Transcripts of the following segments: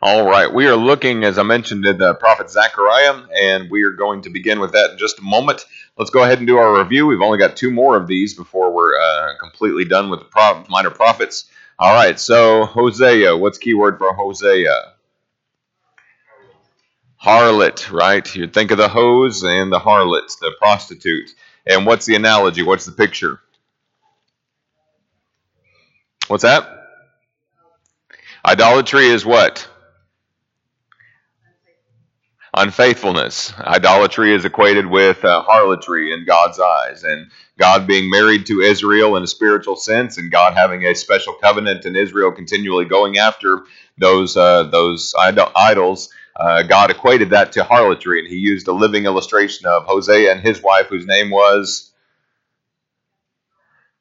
All right, we are looking, as I mentioned, at the prophet Zechariah, and we are going to begin with that in just a moment. Let's go ahead and do our review. We've only got two more of these before we're uh, completely done with the minor prophets. All right, so Hosea, what's keyword for Hosea? Harlot, right? You think of the hose and the harlot, the prostitute. And what's the analogy? What's the picture? What's that? Idolatry is what? unfaithfulness. Idolatry is equated with uh, harlotry in God's eyes, and God being married to Israel in a spiritual sense, and God having a special covenant, and Israel continually going after those uh, those idols. Uh, God equated that to harlotry, and He used a living illustration of Hosea and his wife, whose name was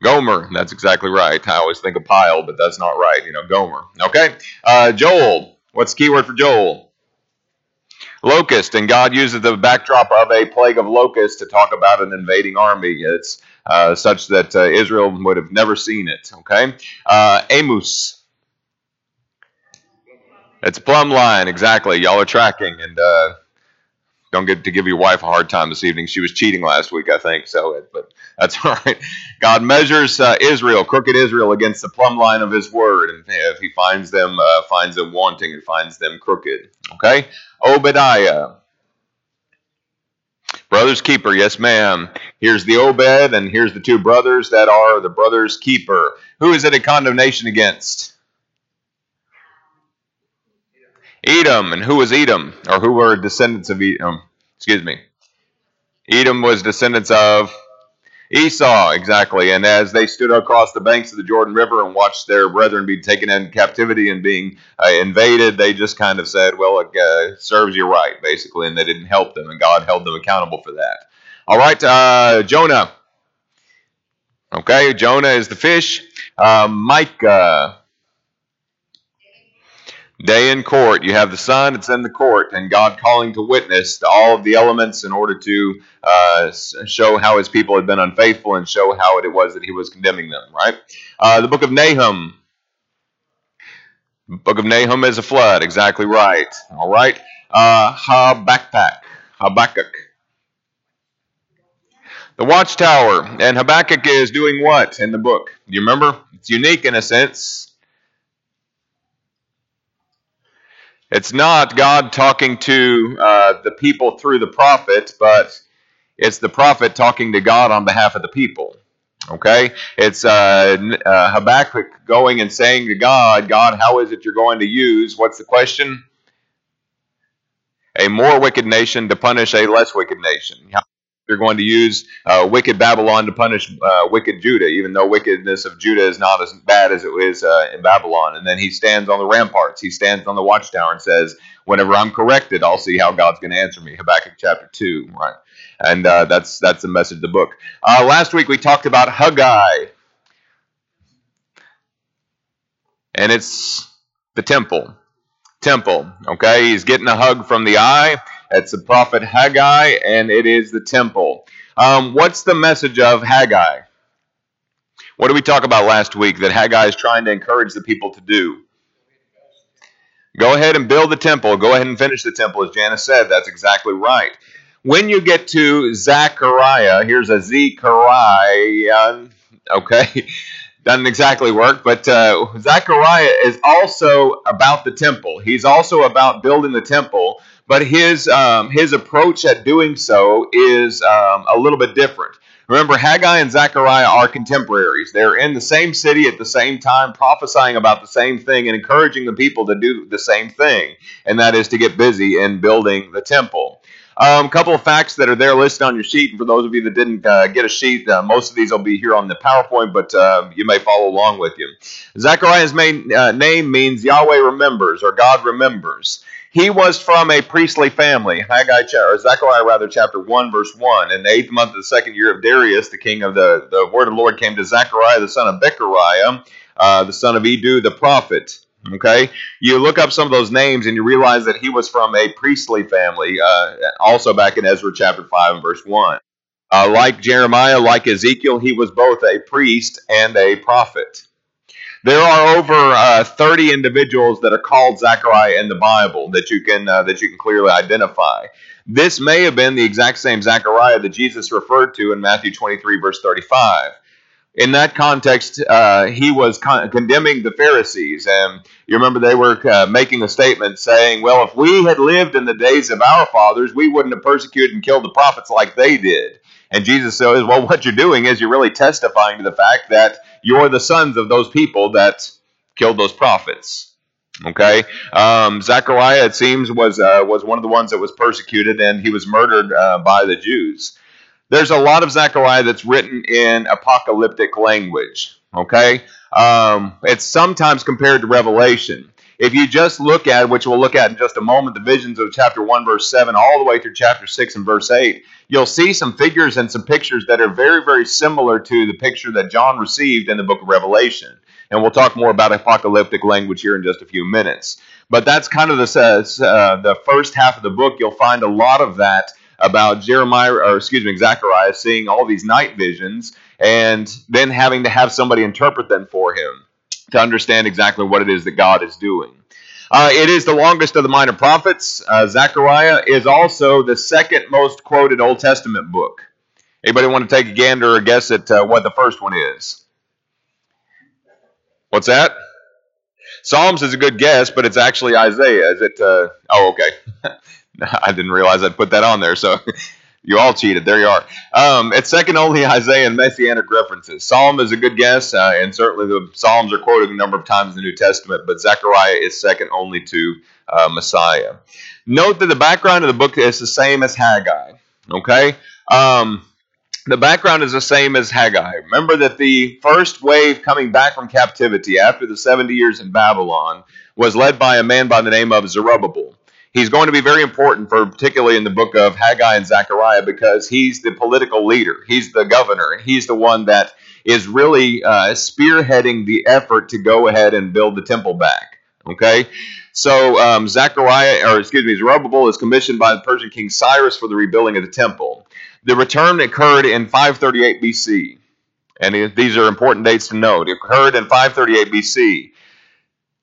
Gomer. That's exactly right. I always think of pile, but that's not right. You know, Gomer. Okay. Uh, Joel. What's the keyword for Joel? locust, and God uses the backdrop of a plague of locusts to talk about an invading army. It's uh, such that uh, Israel would have never seen it. Okay, uh, Amos. It's plumb line, exactly. Y'all are tracking, and uh, don't get to give your wife a hard time this evening. She was cheating last week, I think. So, but that's all right. God measures uh, Israel, crooked Israel, against the plumb line of His word, and if He finds them, uh, finds them wanting, and finds them crooked. Okay, Obadiah. Brother's keeper, yes, ma'am. Here's the Obed, and here's the two brothers that are the brother's keeper. Who is it a condemnation against? Edom. And who was Edom? Or who were descendants of Edom? Excuse me. Edom was descendants of Esau, exactly. And as they stood across the banks of the Jordan River and watched their brethren be taken in captivity and being uh, invaded, they just kind of said, well, it uh, serves you right, basically. And they didn't help them, and God held them accountable for that. All right, uh, Jonah. Okay, Jonah is the fish. Uh, Micah. Day in court. You have the sun, it's in the court, and God calling to witness to all of the elements in order to uh, show how his people had been unfaithful and show how it was that he was condemning them, right? Uh, the book of Nahum. Book of Nahum is a flood, exactly right. All right. Uh, Habakkuk. Habakkuk. The watchtower. And Habakkuk is doing what in the book? Do you remember? It's unique in a sense It's not God talking to uh, the people through the prophet, but it's the prophet talking to God on behalf of the people. Okay? It's uh, uh, Habakkuk going and saying to God, God, how is it you're going to use? What's the question? A more wicked nation to punish a less wicked nation. They're going to use uh, wicked Babylon to punish uh, wicked Judah, even though wickedness of Judah is not as bad as it is uh, in Babylon. And then he stands on the ramparts, he stands on the watchtower and says, Whenever I'm corrected, I'll see how God's going to answer me. Habakkuk chapter 2, right? And uh, that's, that's the message of the book. Uh, last week we talked about Haggai, and it's the temple. Temple, okay? He's getting a hug from the eye it's the prophet Haggai, and it is the temple. Um, what's the message of Haggai? What did we talk about last week that Haggai is trying to encourage the people to do? Go ahead and build the temple. Go ahead and finish the temple, as Janice said. That's exactly right. When you get to Zechariah, here's a Zechariah, okay? Doesn't exactly work, but uh, Zechariah is also about the temple. He's also about building the temple, but his um, his approach at doing so is um, a little bit different. Remember, Haggai and Zechariah are contemporaries. They're in the same city at the same time, prophesying about the same thing and encouraging the people to do the same thing, and that is to get busy in building the temple. A um, couple of facts that are there listed on your sheet. And for those of you that didn't uh, get a sheet, uh, most of these will be here on the PowerPoint, but uh, you may follow along with you. Zechariah's main uh, name means Yahweh remembers or God remembers. He was from a priestly family. Haggai, or Zechariah rather, chapter 1, verse 1. In the eighth month of the second year of Darius, the king of the, the word of the Lord came to Zechariah, the son of Berechiah, uh, the son of Iddo, the prophet. Okay, you look up some of those names and you realize that he was from a priestly family. Uh, also, back in Ezra chapter five and verse one, uh, like Jeremiah, like Ezekiel, he was both a priest and a prophet. There are over uh, 30 individuals that are called Zechariah in the Bible that you can uh, that you can clearly identify. This may have been the exact same Zechariah that Jesus referred to in Matthew 23, verse 35 in that context, uh, he was con- condemning the Pharisees. And you remember they were uh, making a statement saying, well, if we had lived in the days of our fathers, we wouldn't have persecuted and killed the prophets like they did. And Jesus says, well, what you're doing is you're really testifying to the fact that you're the sons of those people that killed those prophets. Okay, um, Zechariah, it seems, was uh, was one of the ones that was persecuted, and he was murdered uh, by the Jews there's a lot of Zechariah that's written in apocalyptic language. Okay, um, it's sometimes compared to Revelation. If you just look at, which we'll look at in just a moment, the visions of chapter 1, verse 7, all the way through chapter 6 and verse 8, you'll see some figures and some pictures that are very, very similar to the picture that John received in the book of Revelation. And we'll talk more about apocalyptic language here in just a few minutes. But that's kind of the, uh, the first half of the book. You'll find a lot of that about Jeremiah, or excuse me, Zechariah seeing all these night visions and then having to have somebody interpret them for him to understand exactly what it is that God is doing. Uh, it is the longest of the minor prophets. Uh, Zechariah is also the second most quoted Old Testament book. Anybody want to take a gander or guess at uh, what the first one is? What's that? Psalms is a good guess, but it's actually Isaiah. Is it? Uh, oh, okay. I didn't realize I'd put that on there. So you all cheated. There you are. Um, it's second only Isaiah and Messianic references. Psalm is a good guess, uh, and certainly the Psalms are quoted a number of times in the New Testament, but Zechariah is second only to uh, Messiah. Note that the background of the book is the same as Haggai. Okay? Um, the background is the same as Haggai. Remember that the first wave coming back from captivity after the 70 years in Babylon was led by a man by the name of Zerubbabel he's going to be very important for particularly in the book of Haggai and Zechariah because he's the political leader, he's the governor, and he's the one that is really uh, spearheading the effort to go ahead and build the temple back. Okay, so um, Zechariah, or excuse me, Zerubbabel is commissioned by the Persian king Cyrus for the rebuilding of the temple. The return occurred in 538 BC, and these are important dates to note. It occurred in 538 BC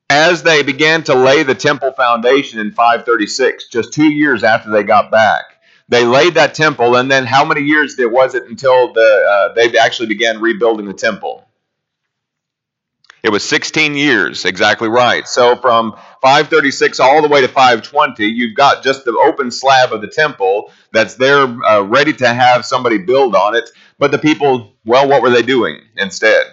as they began to lay the temple foundation in 536, just two years after they got back, they laid that temple, and then how many years was it until the uh, they actually began rebuilding the temple? It was 16 years, exactly right. So from 536 all the way to 520, you've got just the open slab of the temple that's there, uh, ready to have somebody build on it. But the people, well, what were they doing instead?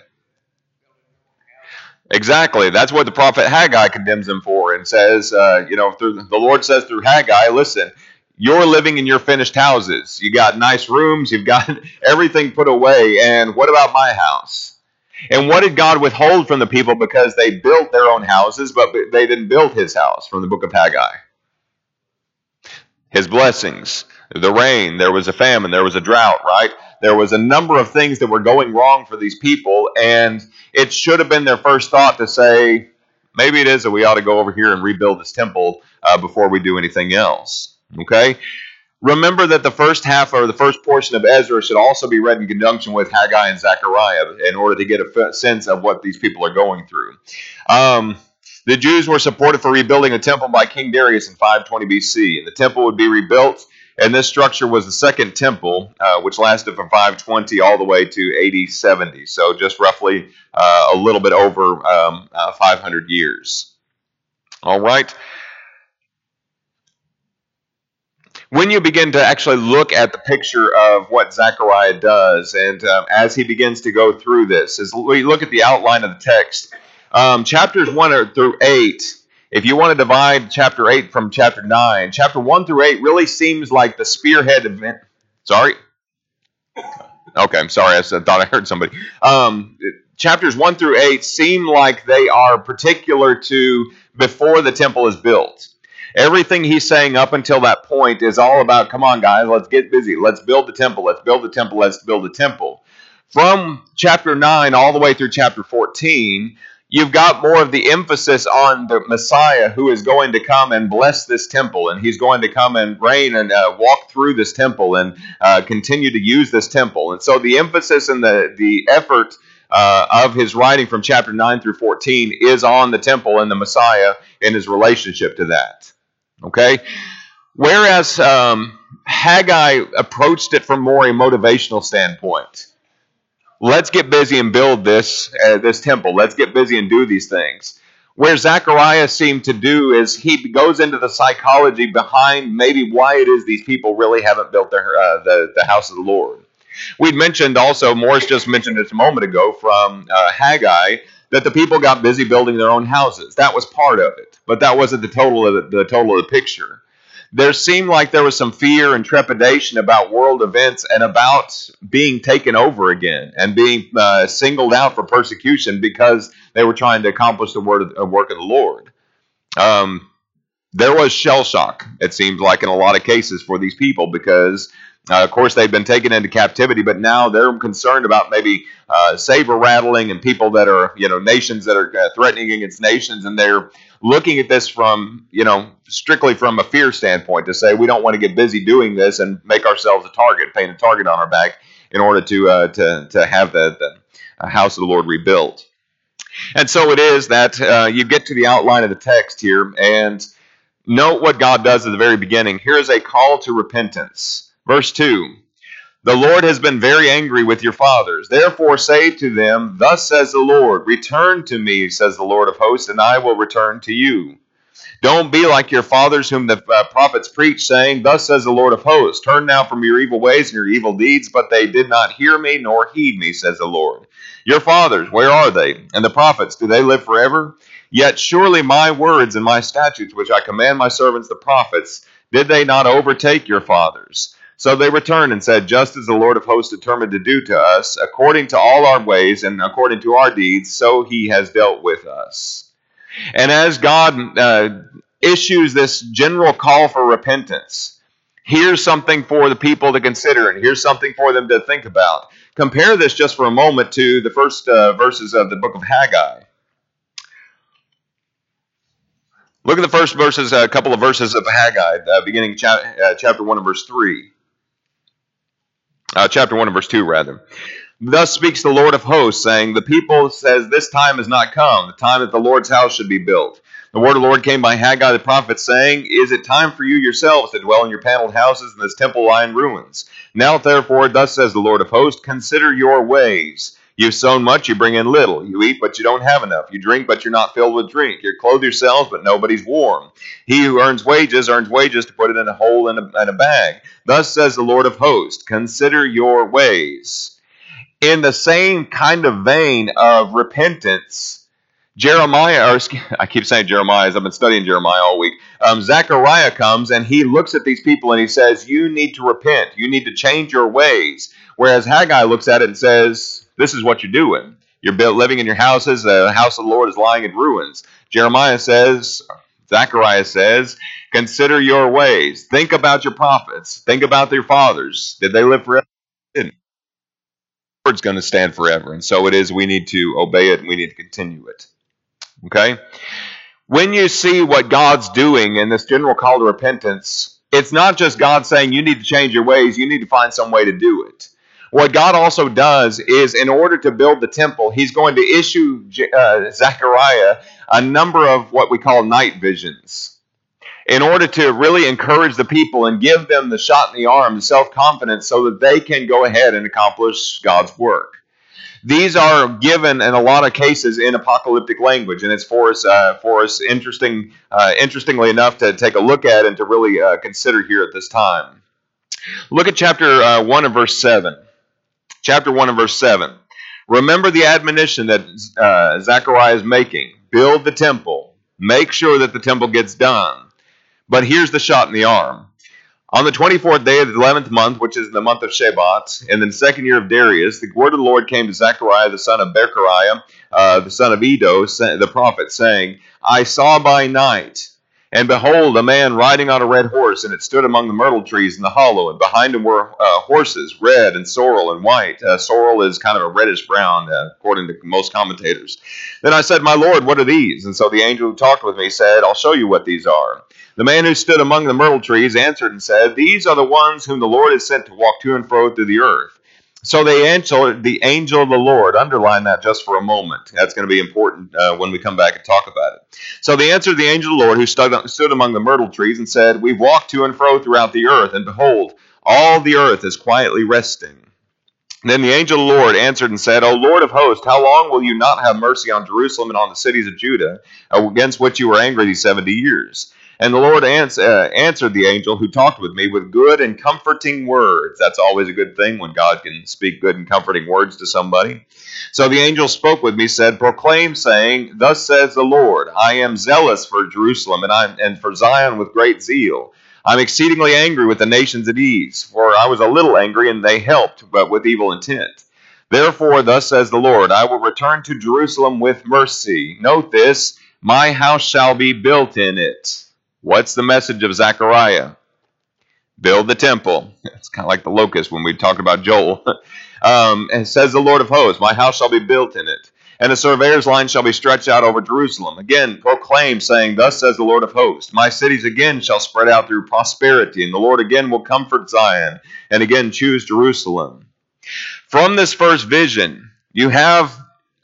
Exactly. That's what the prophet Haggai condemns them for and says, uh, you know, through, the Lord says through Haggai, listen, you're living in your finished houses. You got nice rooms, you've got everything put away. And what about my house? And what did God withhold from the people because they built their own houses, but they didn't build his house from the book of Haggai? His blessings, the rain, there was a famine, there was a drought, right? There was a number of things that were going wrong for these people, and it should have been their first thought to say, maybe it is that we ought to go over here and rebuild this temple uh, before we do anything else. Okay? Remember that the first half or the first portion of Ezra should also be read in conjunction with Haggai and Zechariah in order to get a sense of what these people are going through. Um, the Jews were supported for rebuilding a temple by King Darius in 520 BC, and the temple would be rebuilt and this structure was the second temple, uh, which lasted from 520 all the way to AD 70. So just roughly uh, a little bit over um, uh, 500 years. All right. When you begin to actually look at the picture of what Zechariah does, and um, as he begins to go through this, as we look at the outline of the text, um, chapters 1 through 8 if you want to divide chapter 8 from chapter 9, chapter 1 through 8 really seems like the spearhead event. Sorry? Okay, I'm sorry. I thought I heard somebody. Um, chapters 1 through 8 seem like they are particular to before the temple is built. Everything he's saying up until that point is all about, come on, guys, let's get busy. Let's build the temple. Let's build the temple. Let's build the temple. From chapter 9 all the way through chapter 14, you've got more of the emphasis on the Messiah who is going to come and bless this temple, and he's going to come and reign and uh, walk through this temple and uh, continue to use this temple. And so the emphasis and the the effort uh, of his writing from chapter 9 through 14 is on the temple and the Messiah and his relationship to that. Okay? Whereas um, Haggai approached it from more a motivational standpoint. Let's get busy and build this uh, this temple. Let's get busy and do these things. Where Zechariah seemed to do is he goes into the psychology behind maybe why it is these people really haven't built their, uh, the, the house of the Lord. We'd mentioned also, Morris just mentioned it a moment ago from uh, Haggai, that the people got busy building their own houses. That was part of it, but that wasn't the total of the, the total of the picture. There seemed like there was some fear and trepidation about world events and about being taken over again and being uh, singled out for persecution because they were trying to accomplish the word of, uh, work of the Lord. Um, there was shell shock, it seems like, in a lot of cases for these people because uh, of course, they've been taken into captivity, but now they're concerned about maybe uh, saber rattling and people that are, you know, nations that are uh, threatening against nations, and they're looking at this from, you know, strictly from a fear standpoint to say we don't want to get busy doing this and make ourselves a target, paint a target on our back in order to uh, to to have the, the uh, house of the Lord rebuilt. And so it is that uh, you get to the outline of the text here and note what God does at the very beginning. Here is a call to repentance. Verse 2 The Lord has been very angry with your fathers. Therefore say to them, Thus says the Lord, Return to me, says the Lord of hosts, and I will return to you. Don't be like your fathers, whom the uh, prophets preached, saying, Thus says the Lord of hosts, Turn now from your evil ways and your evil deeds, but they did not hear me nor heed me, says the Lord. Your fathers, where are they? And the prophets, do they live forever? Yet surely my words and my statutes, which I command my servants the prophets, did they not overtake your fathers? So they returned and said, Just as the Lord of hosts determined to do to us, according to all our ways and according to our deeds, so he has dealt with us. And as God uh, issues this general call for repentance, here's something for the people to consider, and here's something for them to think about. Compare this just for a moment to the first uh, verses of the book of Haggai. Look at the first verses, a couple of verses of Haggai, uh, beginning cha- uh, chapter 1 and verse 3 uh, chapter 1 and verse 2, rather. Thus speaks the Lord of hosts, saying, The people says, This time has not come, the time that the Lord's house should be built. The word of the Lord came by Haggai the prophet, saying, Is it time for you yourselves to dwell in your paneled houses, and this temple lie in ruins? Now therefore, thus says the Lord of hosts, Consider your ways. You've sown much, you bring in little. You eat, but you don't have enough. You drink, but you're not filled with drink. You clothe yourselves, but nobody's warm. He who earns wages earns wages to put it in a hole in a, in a bag. Thus says the Lord of hosts Consider your ways. In the same kind of vein of repentance, Jeremiah, or I keep saying Jeremiah as I've been studying Jeremiah all week. Um, Zechariah comes and he looks at these people and he says, You need to repent. You need to change your ways. Whereas Haggai looks at it and says, this is what you're doing. You're living in your houses. The house of the Lord is lying in ruins. Jeremiah says, Zechariah says, consider your ways. Think about your prophets. Think about your fathers. Did they live forever? Didn't. The word's going to stand forever. And so it is. We need to obey it and we need to continue it. Okay? When you see what God's doing in this general call to repentance, it's not just God saying you need to change your ways, you need to find some way to do it. What God also does is, in order to build the temple, He's going to issue uh, Zechariah a number of what we call night visions in order to really encourage the people and give them the shot in the arm, the self confidence, so that they can go ahead and accomplish God's work. These are given in a lot of cases in apocalyptic language, and it's for us, uh, for us interesting, uh, interestingly enough, to take a look at and to really uh, consider here at this time. Look at chapter uh, 1 and verse 7 chapter 1 and verse 7. Remember the admonition that uh, Zechariah is making build the temple, make sure that the temple gets done. But here's the shot in the arm. On the 24th day of the 11th month, which is the month of Shebat, in the second year of Darius, the word of the Lord came to Zechariah, the son of Berechiah, uh, the son of Iddo, the prophet, saying, I saw by night and behold, a man riding on a red horse, and it stood among the myrtle trees in the hollow, and behind him were uh, horses, red and sorrel and white. Uh, sorrel is kind of a reddish brown, uh, according to most commentators. Then I said, My Lord, what are these? And so the angel who talked with me said, I'll show you what these are. The man who stood among the myrtle trees answered and said, These are the ones whom the Lord has sent to walk to and fro through the earth. So the angel, the angel of the Lord, underline that just for a moment. That's going to be important uh, when we come back and talk about it. So the answer the angel of the Lord, who stood among the myrtle trees and said, We've walked to and fro throughout the earth, and behold, all the earth is quietly resting. Then the angel of the Lord answered and said, O Lord of hosts, how long will you not have mercy on Jerusalem and on the cities of Judah, against which you were angry these seventy years? And the Lord ans- uh, answered the angel who talked with me with good and comforting words. That's always a good thing when God can speak good and comforting words to somebody. So the angel spoke with me, said, Proclaim, saying, Thus says the Lord, I am zealous for Jerusalem and, I, and for Zion with great zeal. I'm exceedingly angry with the nations at ease, for I was a little angry, and they helped, but with evil intent. Therefore, thus says the Lord, I will return to Jerusalem with mercy. Note this, my house shall be built in it What's the message of Zechariah? Build the temple. It's kind of like the locust when we talk about Joel. um, and says the Lord of hosts, My house shall be built in it, and a surveyor's line shall be stretched out over Jerusalem. Again, proclaim, saying, Thus says the Lord of hosts, My cities again shall spread out through prosperity, and the Lord again will comfort Zion, and again choose Jerusalem. From this first vision, you have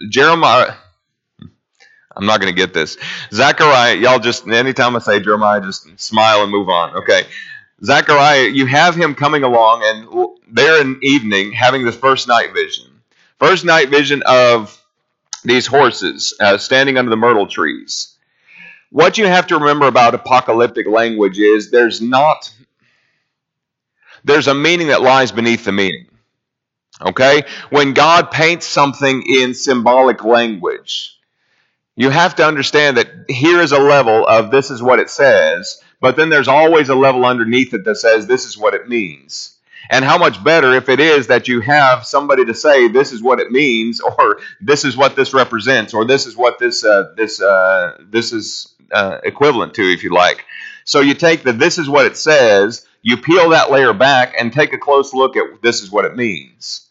Jeremiah. I'm not going to get this. Zechariah, y'all just, anytime I say Jeremiah, just smile and move on. Okay. Zechariah, you have him coming along and there in evening having the first night vision. First night vision of these horses uh, standing under the myrtle trees. What you have to remember about apocalyptic language is there's not, there's a meaning that lies beneath the meaning. Okay? When God paints something in symbolic language, you have to understand that here is a level of this is what it says, but then there's always a level underneath it that says this is what it means. And how much better if it is that you have somebody to say this is what it means, or this is what this represents, or this is what this uh, this uh, this is uh, equivalent to, if you like. So you take the this is what it says, you peel that layer back, and take a close look at this is what it means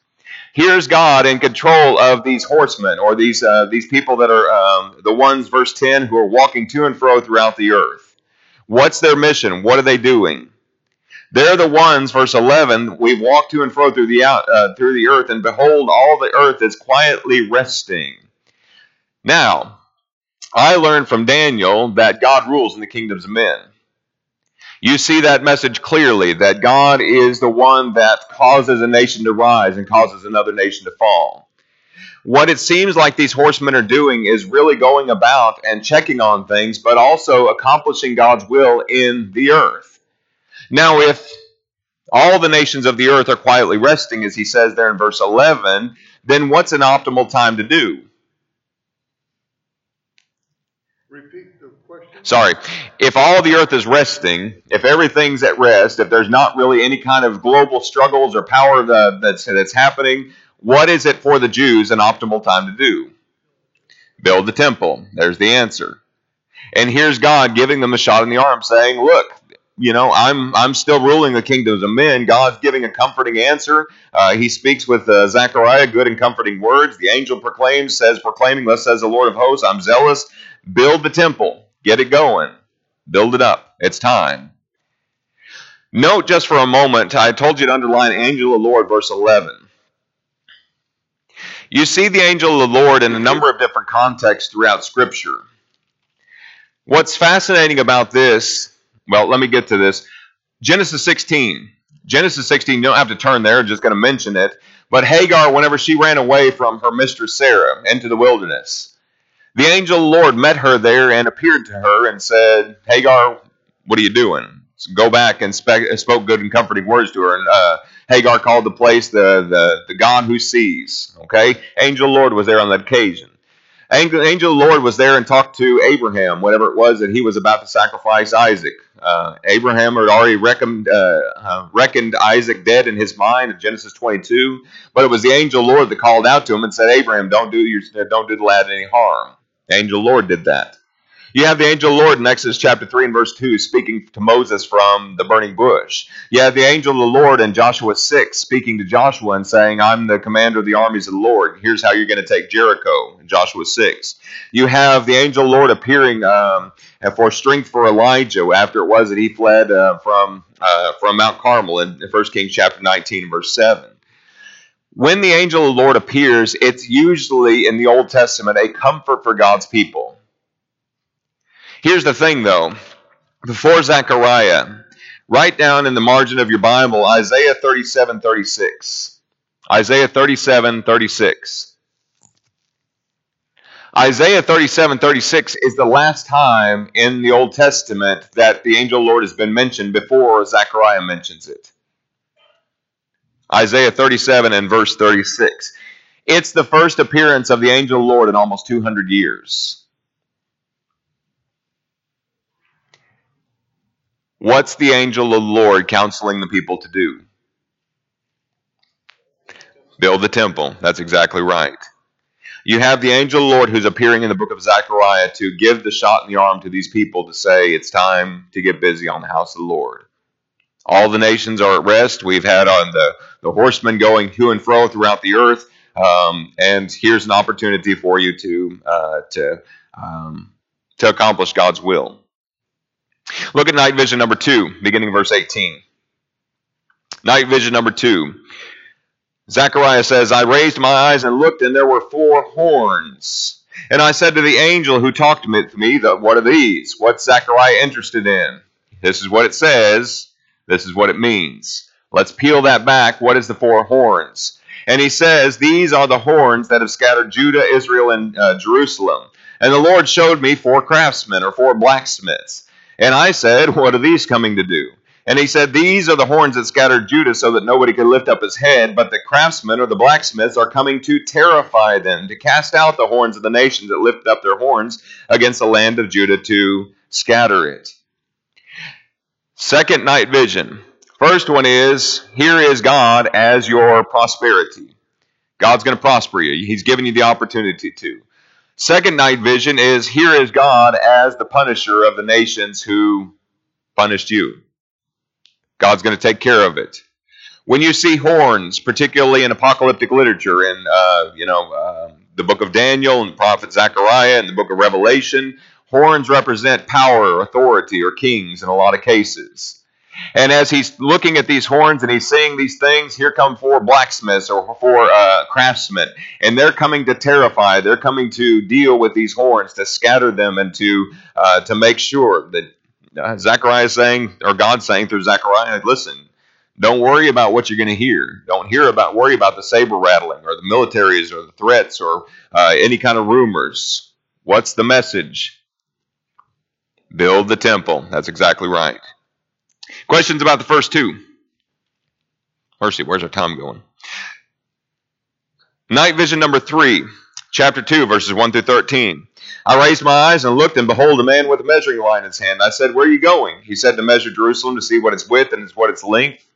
here's God in control of these horsemen or these uh, these people that are um, the ones, verse 10, who are walking to and fro throughout the earth. What's their mission? What are they doing? They're the ones, verse 11, we walk to and fro through the, uh, through the earth, and behold, all the earth is quietly resting. Now, I learned from Daniel that God rules in the kingdoms of men. You see that message clearly that God is the one that causes a nation to rise and causes another nation to fall. What it seems like these horsemen are doing is really going about and checking on things, but also accomplishing God's will in the earth. Now, if all the nations of the earth are quietly resting, as he says there in verse 11, then what's an optimal time to do? Sorry, if all the earth is resting, if everything's at rest, if there's not really any kind of global struggles or power that's, that's happening, what is it for the Jews an optimal time to do? Build the temple. There's the answer. And here's God giving them a shot in the arm, saying, Look, you know, I'm I'm still ruling the kingdoms of men. God's giving a comforting answer. Uh, he speaks with uh, Zechariah good and comforting words. The angel proclaims, says, proclaiming, thus says the Lord of hosts, I'm zealous. Build the temple. Get it going. Build it up. It's time. Note just for a moment, I told you to underline angel of the Lord, verse 11. You see the angel of the Lord in a number of different contexts throughout Scripture. What's fascinating about this, well, let me get to this. Genesis 16. Genesis 16, you don't have to turn there, I'm just going to mention it. But Hagar, whenever she ran away from her mistress Sarah into the wilderness, the angel of the Lord met her there and appeared to her and said, Hagar, what are you doing? So go back and spe- spoke good and comforting words to her. And uh, Hagar called the place the, the, the God who sees. Okay? Angel Lord was there on that occasion. Angel, angel Lord was there and talked to Abraham, whatever it was that he was about to sacrifice Isaac. Uh, Abraham had already reckoned, uh, uh, reckoned Isaac dead in his mind in Genesis 22, but it was the angel Lord that called out to him and said, Abraham, don't do, your, don't do the lad any harm. The angel Lord did that. You have the angel Lord in Exodus chapter 3 and verse 2 speaking to Moses from the burning bush. You have the angel of the Lord in Joshua 6 speaking to Joshua and saying, I'm the commander of the armies of the Lord. Here's how you're going to take Jericho in Joshua 6. You have the angel Lord appearing um, for strength for Elijah after it was that he fled uh, from, uh, from Mount Carmel in 1 Kings chapter 19 verse 7. When the angel of the Lord appears, it's usually in the Old Testament a comfort for God's people. Here's the thing though, before Zechariah, write down in the margin of your Bible Isaiah 37 36. Isaiah 37 36. Isaiah 37 36 is the last time in the Old Testament that the angel Lord has been mentioned before Zechariah mentions it. Isaiah 37 and verse 36. It's the first appearance of the angel of the Lord in almost 200 years. What's the angel of the Lord counseling the people to do? Build the temple. That's exactly right. You have the angel of the Lord who's appearing in the book of Zechariah to give the shot in the arm to these people to say it's time to get busy on the house of the Lord. All the nations are at rest. We've had on the, the horsemen going to and fro throughout the earth. Um, and here's an opportunity for you to, uh, to, um, to accomplish God's will. Look at night vision number two, beginning verse 18. Night vision number two. Zechariah says, I raised my eyes and looked, and there were four horns. And I said to the angel who talked to me, What are these? What's Zechariah interested in? This is what it says. This is what it means. Let's peel that back. What is the four horns? And he says, These are the horns that have scattered Judah, Israel, and uh, Jerusalem. And the Lord showed me four craftsmen or four blacksmiths. And I said, What are these coming to do? And he said, These are the horns that scattered Judah so that nobody could lift up his head, but the craftsmen or the blacksmiths are coming to terrify them, to cast out the horns of the nations that lift up their horns against the land of Judah to scatter it. Second night vision. First one is here is God as your prosperity. God's going to prosper you. He's given you the opportunity to. Second night vision is here is God as the punisher of the nations who punished you. God's going to take care of it. When you see horns, particularly in apocalyptic literature, in uh, you know uh, the book of Daniel and prophet Zechariah and the book of Revelation, horns represent power, authority, or kings in a lot of cases. And as he's looking at these horns and he's seeing these things, here come four blacksmiths or four uh, craftsmen, and they're coming to terrify. They're coming to deal with these horns, to scatter them, and to uh, to make sure that uh, Zechariah is saying, or God saying through Zechariah, listen, don't worry about what you're going to hear. Don't hear about worry about the saber rattling or the militaries or the threats or uh, any kind of rumors. What's the message? Build the temple. That's exactly right. Questions about the first two? Mercy, where's our time going? Night vision number three, chapter 2, verses 1 through 13. I raised my eyes and looked, and behold, a man with a measuring line in his hand. I said, Where are you going? He said, To measure Jerusalem to see what its width and what its length.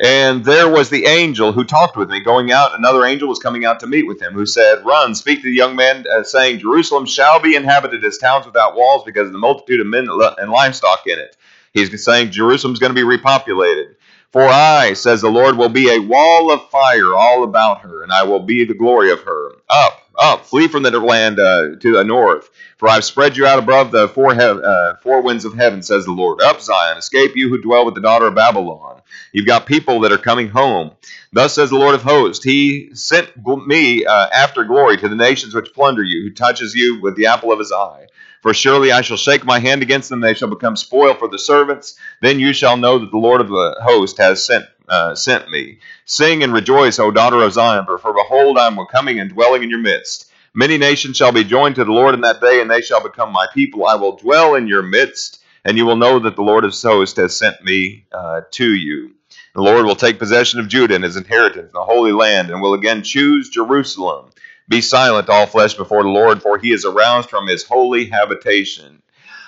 And there was the angel who talked with me going out. Another angel was coming out to meet with him, who said, Run, speak to the young man, uh, saying, Jerusalem shall be inhabited as towns without walls because of the multitude of men and livestock in it. He's saying Jerusalem's going to be repopulated. For I, says the Lord, will be a wall of fire all about her, and I will be the glory of her. Up, up, flee from the land uh, to the north. For I've spread you out above the four, uh, four winds of heaven, says the Lord. Up, Zion, escape you who dwell with the daughter of Babylon. You've got people that are coming home. Thus says the Lord of hosts, He sent me uh, after glory to the nations which plunder you, who touches you with the apple of his eye. For surely I shall shake my hand against them; they shall become spoil for the servants. Then you shall know that the Lord of the host has sent uh, sent me. Sing and rejoice, O daughter of Zion, for, for behold, I am coming and dwelling in your midst. Many nations shall be joined to the Lord in that day, and they shall become my people. I will dwell in your midst, and you will know that the Lord of hosts has sent me uh, to you. The Lord will take possession of Judah and his inheritance, the Holy Land, and will again choose Jerusalem be silent, all flesh, before the Lord, for he is aroused from his holy habitation.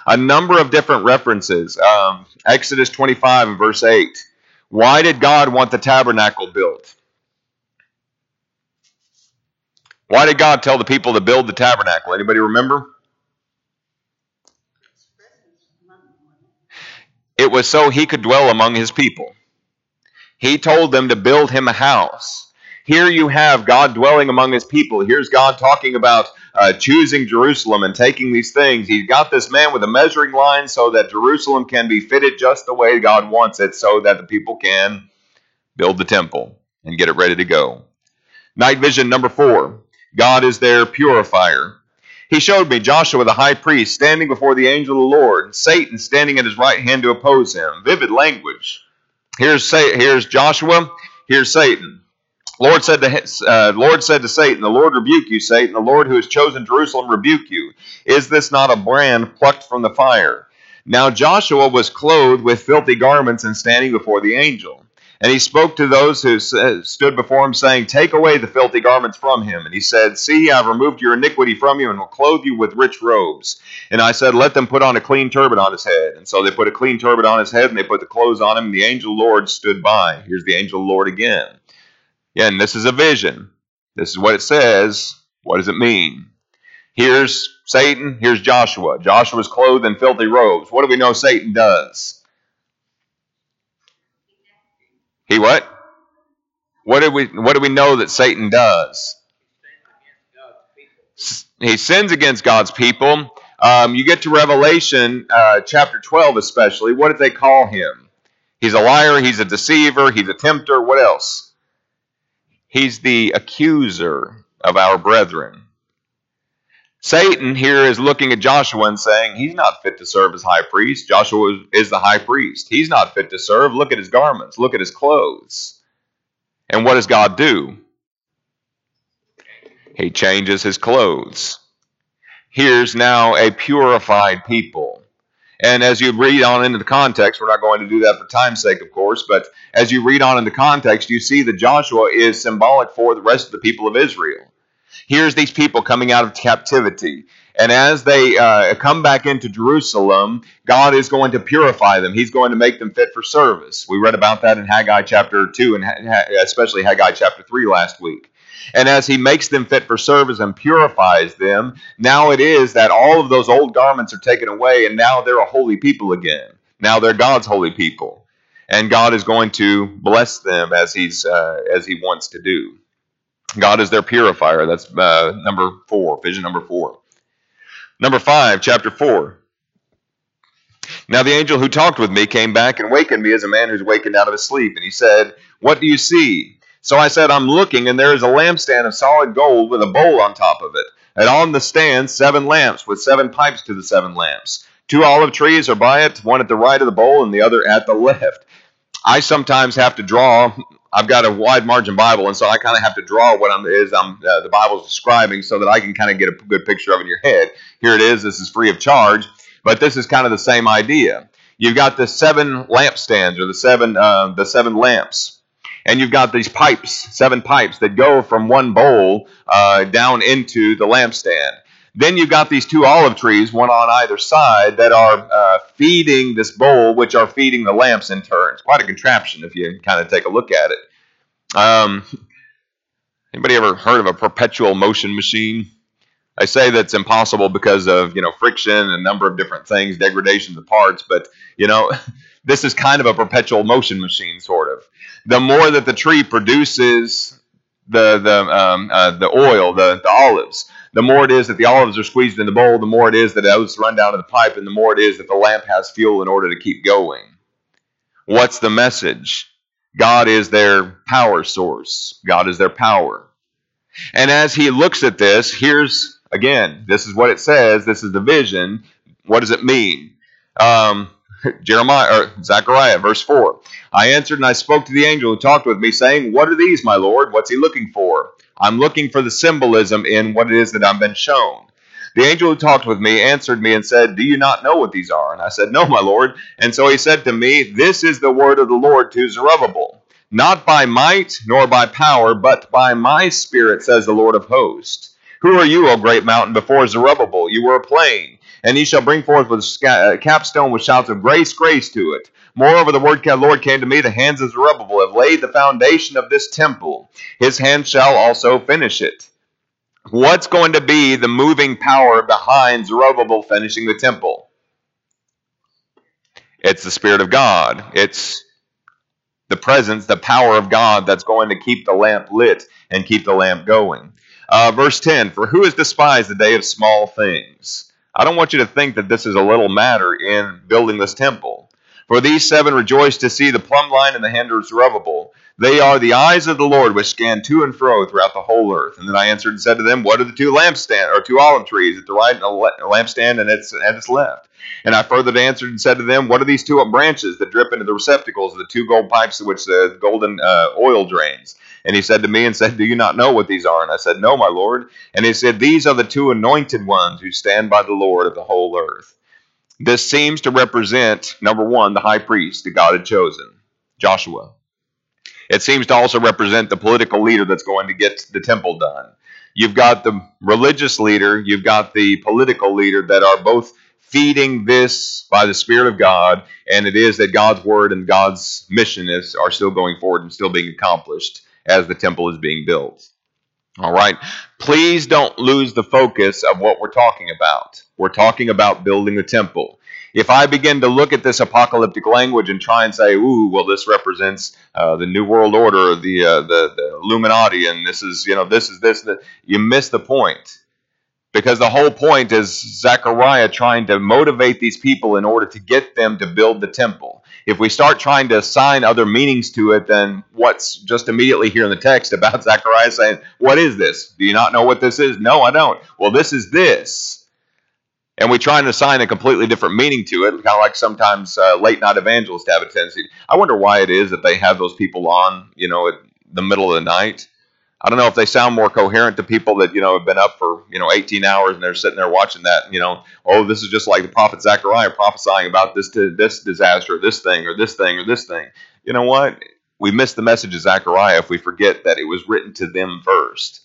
A number of different references. Um, Exodus 25 and verse 8. Why did God want the tabernacle built? Why did God tell the people to build the tabernacle? Anybody remember? It was so he could dwell among his people. He told them to build him a house. Here you have God dwelling among his people. Here's God talking about uh, choosing Jerusalem and taking these things. He's got this man with a measuring line so that Jerusalem can be fitted just the way God wants it, so that the people can build the temple and get it ready to go. Night vision number four God is their purifier. He showed me Joshua the high priest standing before the angel of the Lord, Satan standing at his right hand to oppose him. Vivid language. Here's, here's Joshua, here's Satan. Lord said to uh, Lord said to Satan, "The Lord rebuke you, Satan. The Lord who has chosen Jerusalem rebuke you. Is this not a brand plucked from the fire?" Now Joshua was clothed with filthy garments and standing before the angel. And he spoke to those who stood before him, saying, Take away the filthy garments from him. And he said, See, I have removed your iniquity from you, and will clothe you with rich robes. And I said, Let them put on a clean turban on his head. And so they put a clean turban on his head, and they put the clothes on him, and the angel Lord stood by. Here's the angel Lord again. Yeah, and this is a vision. This is what it says. What does it mean? Here's Satan, here's Joshua. Joshua's clothed in filthy robes. What do we know Satan does? He what? What do we what do we know that Satan does? He sins against God's people. Um, you get to Revelation uh, chapter 12, especially. What did they call him? He's a liar, he's a deceiver, he's a tempter. What else? He's the accuser of our brethren. Satan here is looking at Joshua and saying, He's not fit to serve as high priest. Joshua is the high priest. He's not fit to serve. Look at his garments, look at his clothes. And what does God do? He changes his clothes. Here's now a purified people. And as you read on into the context, we're not going to do that for time's sake, of course, but as you read on in the context, you see that Joshua is symbolic for the rest of the people of Israel here's these people coming out of captivity. And as they uh, come back into Jerusalem, God is going to purify them. He's going to make them fit for service. We read about that in Haggai chapter 2 and especially Haggai chapter 3 last week. And as he makes them fit for service and purifies them, now it is that all of those old garments are taken away, and now they're a holy people again. Now they're God's holy people, and God is going to bless them as he's uh, as He wants to do. God is their purifier. That's uh, number four, vision number four. Number five, chapter four. Now the angel who talked with me came back and wakened me as a man who's wakened out of his sleep. And he said, What do you see? So I said, I'm looking, and there is a lampstand of solid gold with a bowl on top of it. And on the stand, seven lamps with seven pipes to the seven lamps. Two olive trees are by it, one at the right of the bowl and the other at the left. I sometimes have to draw I've got a wide margin Bible, and so I kind of have to draw what I'm is I'm uh, the Bible's describing so that I can kind of get a good picture of in your head. Here it is. This is free of charge, but this is kind of the same idea. You've got the seven lampstands or the seven uh, the seven lamps, and you've got these pipes, seven pipes that go from one bowl uh, down into the lampstand. Then you've got these two olive trees, one on either side, that are uh, feeding this bowl, which are feeding the lamps in turn. It's quite a contraption if you kind of take a look at it. Um, anybody ever heard of a perpetual motion machine? I say that's impossible because of you know friction and a number of different things, degradation of the parts. But you know, this is kind of a perpetual motion machine, sort of. The more that the tree produces the the um, uh, the oil, the the olives, the more it is that the olives are squeezed in the bowl, the more it is that those run down to the pipe, and the more it is that the lamp has fuel in order to keep going. What's the message? God is their power source. God is their power. And as he looks at this, here's again, this is what it says. This is the vision. What does it mean? Um, Jeremiah or Zechariah, verse four. I answered and I spoke to the angel who talked with me, saying, "What are these, my lord? What's he looking for?" I'm looking for the symbolism in what it is that I've been shown. The angel who talked with me answered me and said, Do you not know what these are? And I said, No, my Lord. And so he said to me, This is the word of the Lord to Zerubbabel. Not by might nor by power, but by my spirit, says the Lord of hosts. Who are you, O great mountain, before Zerubbabel? You were a plain. And he shall bring forth with a uh, capstone with shouts of grace, grace to it. Moreover, the word Lord came to me, the hands of Zerubbabel have laid the foundation of this temple. His hand shall also finish it. What's going to be the moving power behind Zerubbabel finishing the temple? It's the Spirit of God. It's the presence, the power of God that's going to keep the lamp lit and keep the lamp going. Uh, verse 10 For who has despised the day of small things? I don't want you to think that this is a little matter in building this temple. For these seven rejoice to see the plumb line and the hand of. They are the eyes of the Lord which scan to and fro throughout the whole earth. And then I answered and said to them, What are the two lampstand or two olive trees at the right and a lampstand and its at its left? And I further answered and said to them, What are these two branches that drip into the receptacles of the two gold pipes in which the golden uh, oil drains? And he said to me and said, Do you not know what these are? And I said, No, my Lord. And he said, These are the two anointed ones who stand by the Lord of the whole earth. This seems to represent, number one, the high priest that God had chosen, Joshua. It seems to also represent the political leader that's going to get the temple done. You've got the religious leader, you've got the political leader that are both feeding this by the Spirit of God, and it is that God's word and God's mission is, are still going forward and still being accomplished as the temple is being built. All right. Please don't lose the focus of what we're talking about. We're talking about building the temple if I begin to look at this apocalyptic language and try and say, "Ooh, well, this represents uh, the New World Order, the, uh, the the Illuminati, and this is you know this is this," that you miss the point because the whole point is Zechariah trying to motivate these people in order to get them to build the temple. If we start trying to assign other meanings to it then what's just immediately here in the text about Zechariah saying, What is this? Do you not know what this is? No, I don't. Well, this is this and we try and assign a completely different meaning to it, kind of like sometimes uh, late night evangelists have a tendency. I wonder why it is that they have those people on, you know, at the middle of the night. I don't know if they sound more coherent to people that you know have been up for you know 18 hours and they're sitting there watching that. You know, oh, this is just like the prophet Zechariah prophesying about this this disaster, this thing, or this thing, or this thing. You know what? We miss the message of Zechariah if we forget that it was written to them first.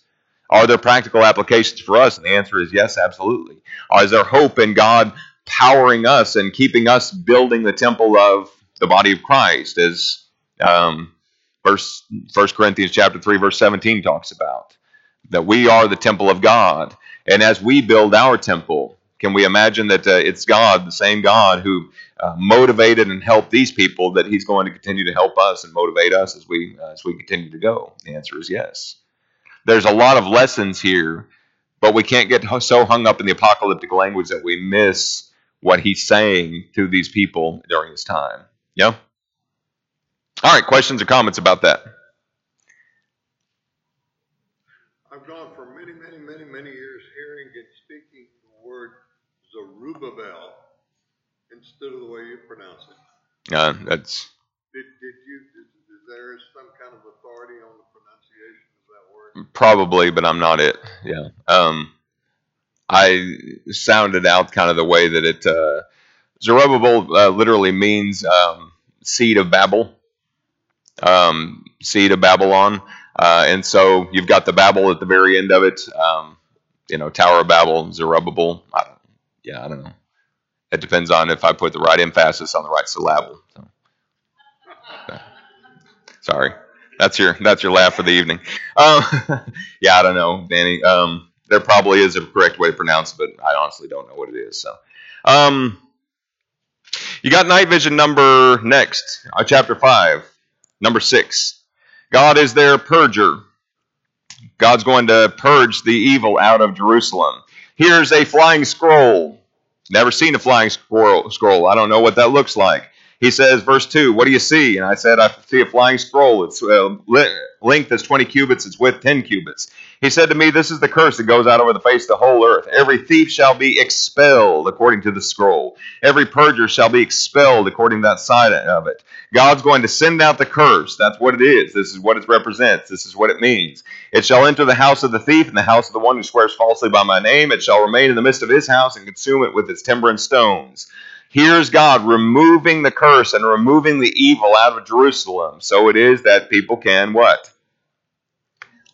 Are there practical applications for us? And the answer is yes, absolutely. Is there hope in God powering us and keeping us building the temple of the body of Christ, as um, verse First Corinthians chapter three, verse seventeen talks about that we are the temple of God, and as we build our temple, can we imagine that uh, it's God, the same God who uh, motivated and helped these people, that He's going to continue to help us and motivate us as we uh, as we continue to go? The answer is yes there's a lot of lessons here, but we can't get so hung up in the apocalyptic language that we miss what he's saying to these people during this time. Yeah? All right, questions or comments about that? I've gone for many, many, many, many years hearing and speaking the word Zerubbabel instead of the way you pronounce it. Uh, that's. Did, did you, did, is there some kind of authority on the pronunciation? Of that word? Probably, but I'm not it. Yeah. Um, I sounded out kind of the way that it. Uh, Zerubbabel uh, literally means um, seed of Babel, um, seed of Babylon, uh, and so you've got the Babel at the very end of it. Um, you know, Tower of Babel, Zerubbabel. I yeah, I don't know. It depends on if I put the right emphasis on the right syllable. So. Sorry. That's your that's your laugh for the evening. Um, yeah, I don't know, Danny. Um, there probably is a correct way to pronounce it, but I honestly don't know what it is. So, um, you got night vision number next, uh, chapter five, number six. God is their purger. God's going to purge the evil out of Jerusalem. Here's a flying scroll. Never seen a flying scroll. Scroll. I don't know what that looks like he says, verse 2, What do you see? And I said, I see a flying scroll. Its uh, length is 20 cubits, its width 10 cubits. He said to me, This is the curse that goes out over the face of the whole earth. Every thief shall be expelled according to the scroll. Every perjurer shall be expelled according to that side of it. God's going to send out the curse. That's what it is. This is what it represents. This is what it means. It shall enter the house of the thief and the house of the one who swears falsely by my name. It shall remain in the midst of his house and consume it with its timber and stones. Here's God removing the curse and removing the evil out of Jerusalem. So it is that people can what?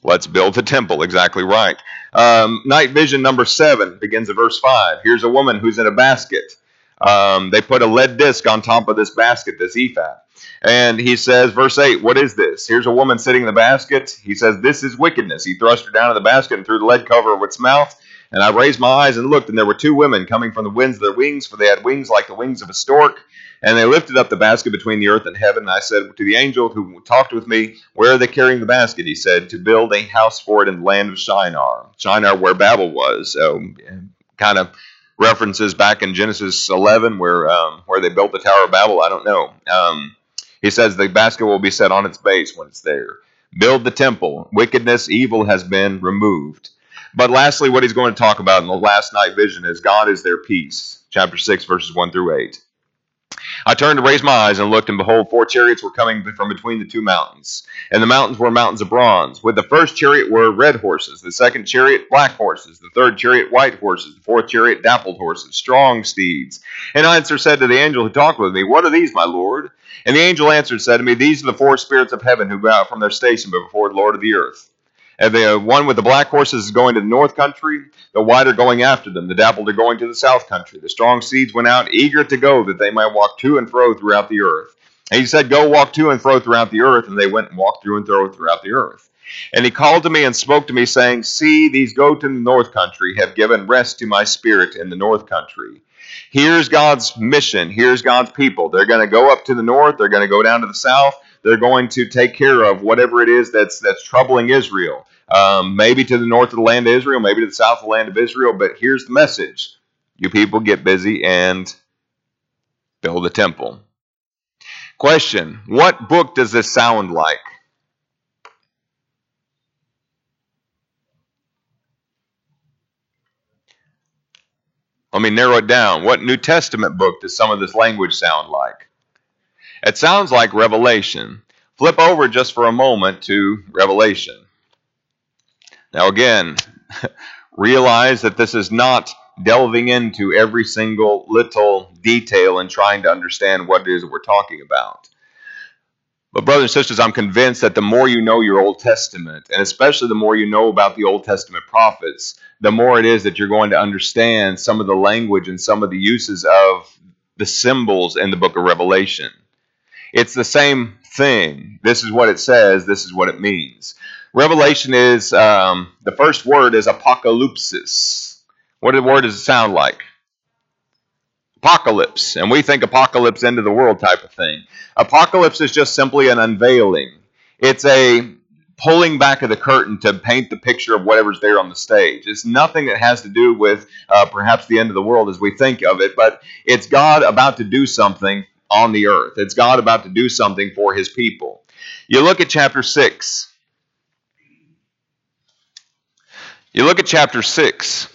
Let's build the temple. Exactly right. Um, night vision number seven begins at verse five. Here's a woman who's in a basket. Um, they put a lead disc on top of this basket, this ephah. And he says, verse 8, what is this? Here's a woman sitting in the basket. He says, This is wickedness. He thrust her down in the basket and threw the lead cover of its mouth. And I raised my eyes and looked, and there were two women coming from the winds of their wings, for they had wings like the wings of a stork. And they lifted up the basket between the earth and heaven. And I said to the angel who talked with me, Where are they carrying the basket? He said, To build a house for it in the land of Shinar. Shinar, where Babel was. So, kind of references back in Genesis 11 where um, where they built the Tower of Babel. I don't know. Um, He says the basket will be set on its base when it's there. Build the temple. Wickedness, evil has been removed. But lastly, what he's going to talk about in the last night vision is God is their peace. Chapter 6, verses 1 through 8. I turned to raise my eyes and looked, and behold, four chariots were coming from between the two mountains. And the mountains were mountains of bronze. With the first chariot were red horses, the second chariot black horses, the third chariot white horses, the fourth chariot dappled horses, strong steeds. And I answered said to the angel who talked with me, What are these, my Lord? And the angel answered said to me, These are the four spirits of heaven who go out from their station before the Lord of the earth. And the uh, one with the black horses is going to the north country, the white are going after them, the dappled are going to the south country. The strong seeds went out, eager to go, that they might walk to and fro throughout the earth. And he said, Go walk to and fro throughout the earth. And they went and walked through and fro throughout the earth. And he called to me and spoke to me, saying, See, these go to the north country, have given rest to my spirit in the north country. Here's God's mission. Here's God's people. They're going to go up to the north. They're going to go down to the south. They're going to take care of whatever it is that's that's troubling Israel. Um, maybe to the north of the land of Israel, maybe to the south of the land of Israel. But here's the message: You people get busy and build a temple. Question: What book does this sound like? Let me narrow it down. What New Testament book does some of this language sound like? It sounds like Revelation. Flip over just for a moment to Revelation. Now, again, realize that this is not delving into every single little detail and trying to understand what it is we're talking about. But, brothers and sisters, I'm convinced that the more you know your Old Testament, and especially the more you know about the Old Testament prophets, the more it is that you're going to understand some of the language and some of the uses of the symbols in the book of Revelation. It's the same thing. This is what it says, this is what it means. Revelation is, um, the first word is apocalypsis. What word does it sound like? Apocalypse. And we think apocalypse end of the world type of thing. Apocalypse is just simply an unveiling. It's a pulling back of the curtain to paint the picture of whatever's there on the stage. It's nothing that has to do with uh, perhaps the end of the world as we think of it, but it's God about to do something on the earth. It's God about to do something for his people. You look at chapter 6. You look at chapter 6.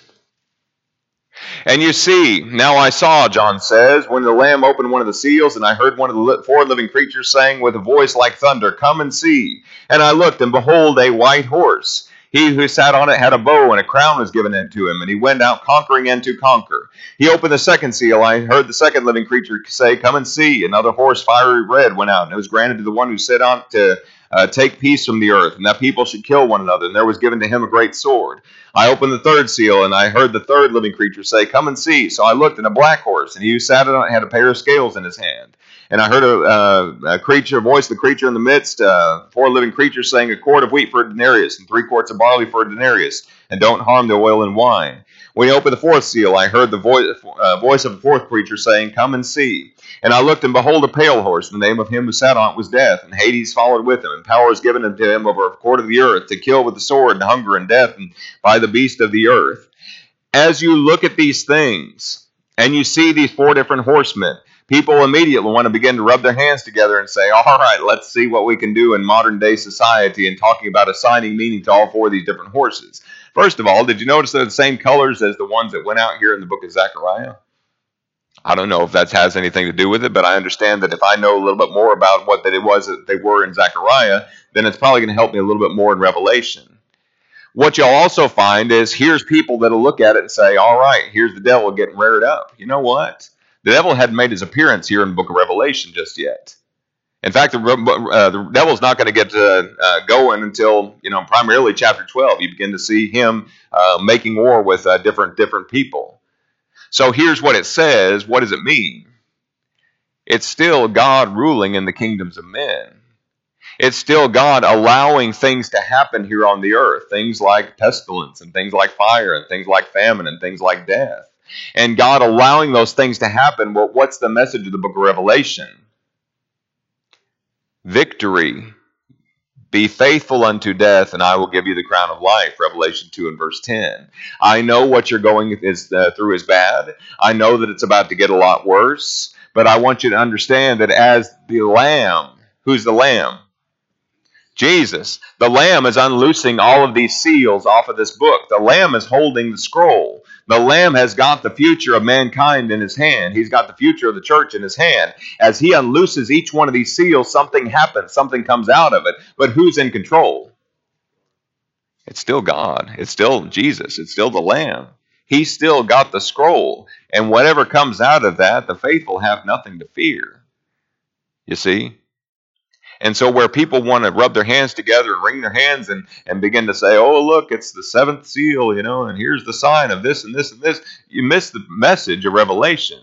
And you see, now I saw, John says, when the Lamb opened one of the seals, and I heard one of the four living creatures saying with a voice like thunder, Come and see. And I looked, and behold, a white horse. He who sat on it had a bow, and a crown was given to him, and he went out conquering and to conquer. He opened the second seal. I heard the second living creature say, Come and see. Another horse, fiery red, went out, and it was granted to the one who sat on it to uh, take peace from the earth, and that people should kill one another. And there was given to him a great sword. I opened the third seal, and I heard the third living creature say, Come and see. So I looked, and a black horse, and he who sat on it had a pair of scales in his hand. And I heard a, uh, a creature, a voice the creature in the midst, uh, four living creatures saying, A quart of wheat for a denarius, and three quarts of barley for a denarius, and don't harm the oil and wine. When he opened the fourth seal, I heard the voice, uh, voice of the fourth creature saying, Come and see. And I looked, and behold, a pale horse. The name of him who sat on it was Death, and Hades followed with him. And power is given unto him over a quarter of the earth to kill with the sword, and hunger, and death, and by the beast of the earth. As you look at these things, and you see these four different horsemen, people immediately want to begin to rub their hands together and say, All right, let's see what we can do in modern day society, and talking about assigning meaning to all four of these different horses. First of all, did you notice they're the same colors as the ones that went out here in the book of Zechariah? I don't know if that has anything to do with it, but I understand that if I know a little bit more about what that it was that they were in Zechariah, then it's probably going to help me a little bit more in Revelation. What you'll also find is here's people that'll look at it and say, all right, here's the devil getting reared up. You know what? The devil hadn't made his appearance here in the book of Revelation just yet. In fact, the, uh, the devil's not going to get to, uh, going until you know primarily chapter 12. You begin to see him uh, making war with uh, different different people. So here's what it says. What does it mean? It's still God ruling in the kingdoms of men. It's still God allowing things to happen here on the earth, things like pestilence and things like fire and things like famine and things like death. And God allowing those things to happen, well, what's the message of the book of Revelation? Victory be faithful unto death, and I will give you the crown of life. Revelation 2 and verse 10. I know what you're going uh, through is bad. I know that it's about to get a lot worse. But I want you to understand that as the Lamb Who's the Lamb? Jesus. The Lamb is unloosing all of these seals off of this book. The Lamb is holding the scroll. The Lamb has got the future of mankind in his hand. He's got the future of the church in his hand. As he unlooses each one of these seals, something happens, something comes out of it. But who's in control? It's still God. It's still Jesus. It's still the Lamb. He's still got the scroll. And whatever comes out of that, the faithful have nothing to fear. You see? And so, where people want to rub their hands together and wring their hands and, and begin to say, oh, look, it's the seventh seal, you know, and here's the sign of this and this and this, you miss the message of Revelation.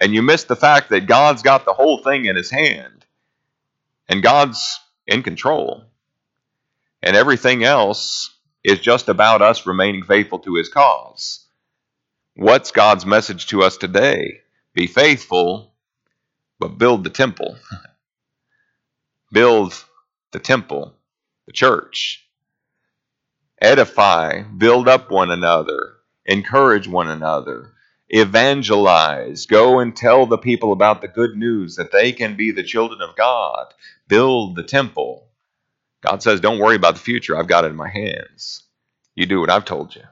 And you miss the fact that God's got the whole thing in his hand. And God's in control. And everything else is just about us remaining faithful to his cause. What's God's message to us today? Be faithful, but build the temple. build the temple, the church. Edify, build up one another, encourage one another, evangelize, go and tell the people about the good news that they can be the children of God, build the temple. God says, Don't worry about the future, I've got it in my hands. You do what I've told you.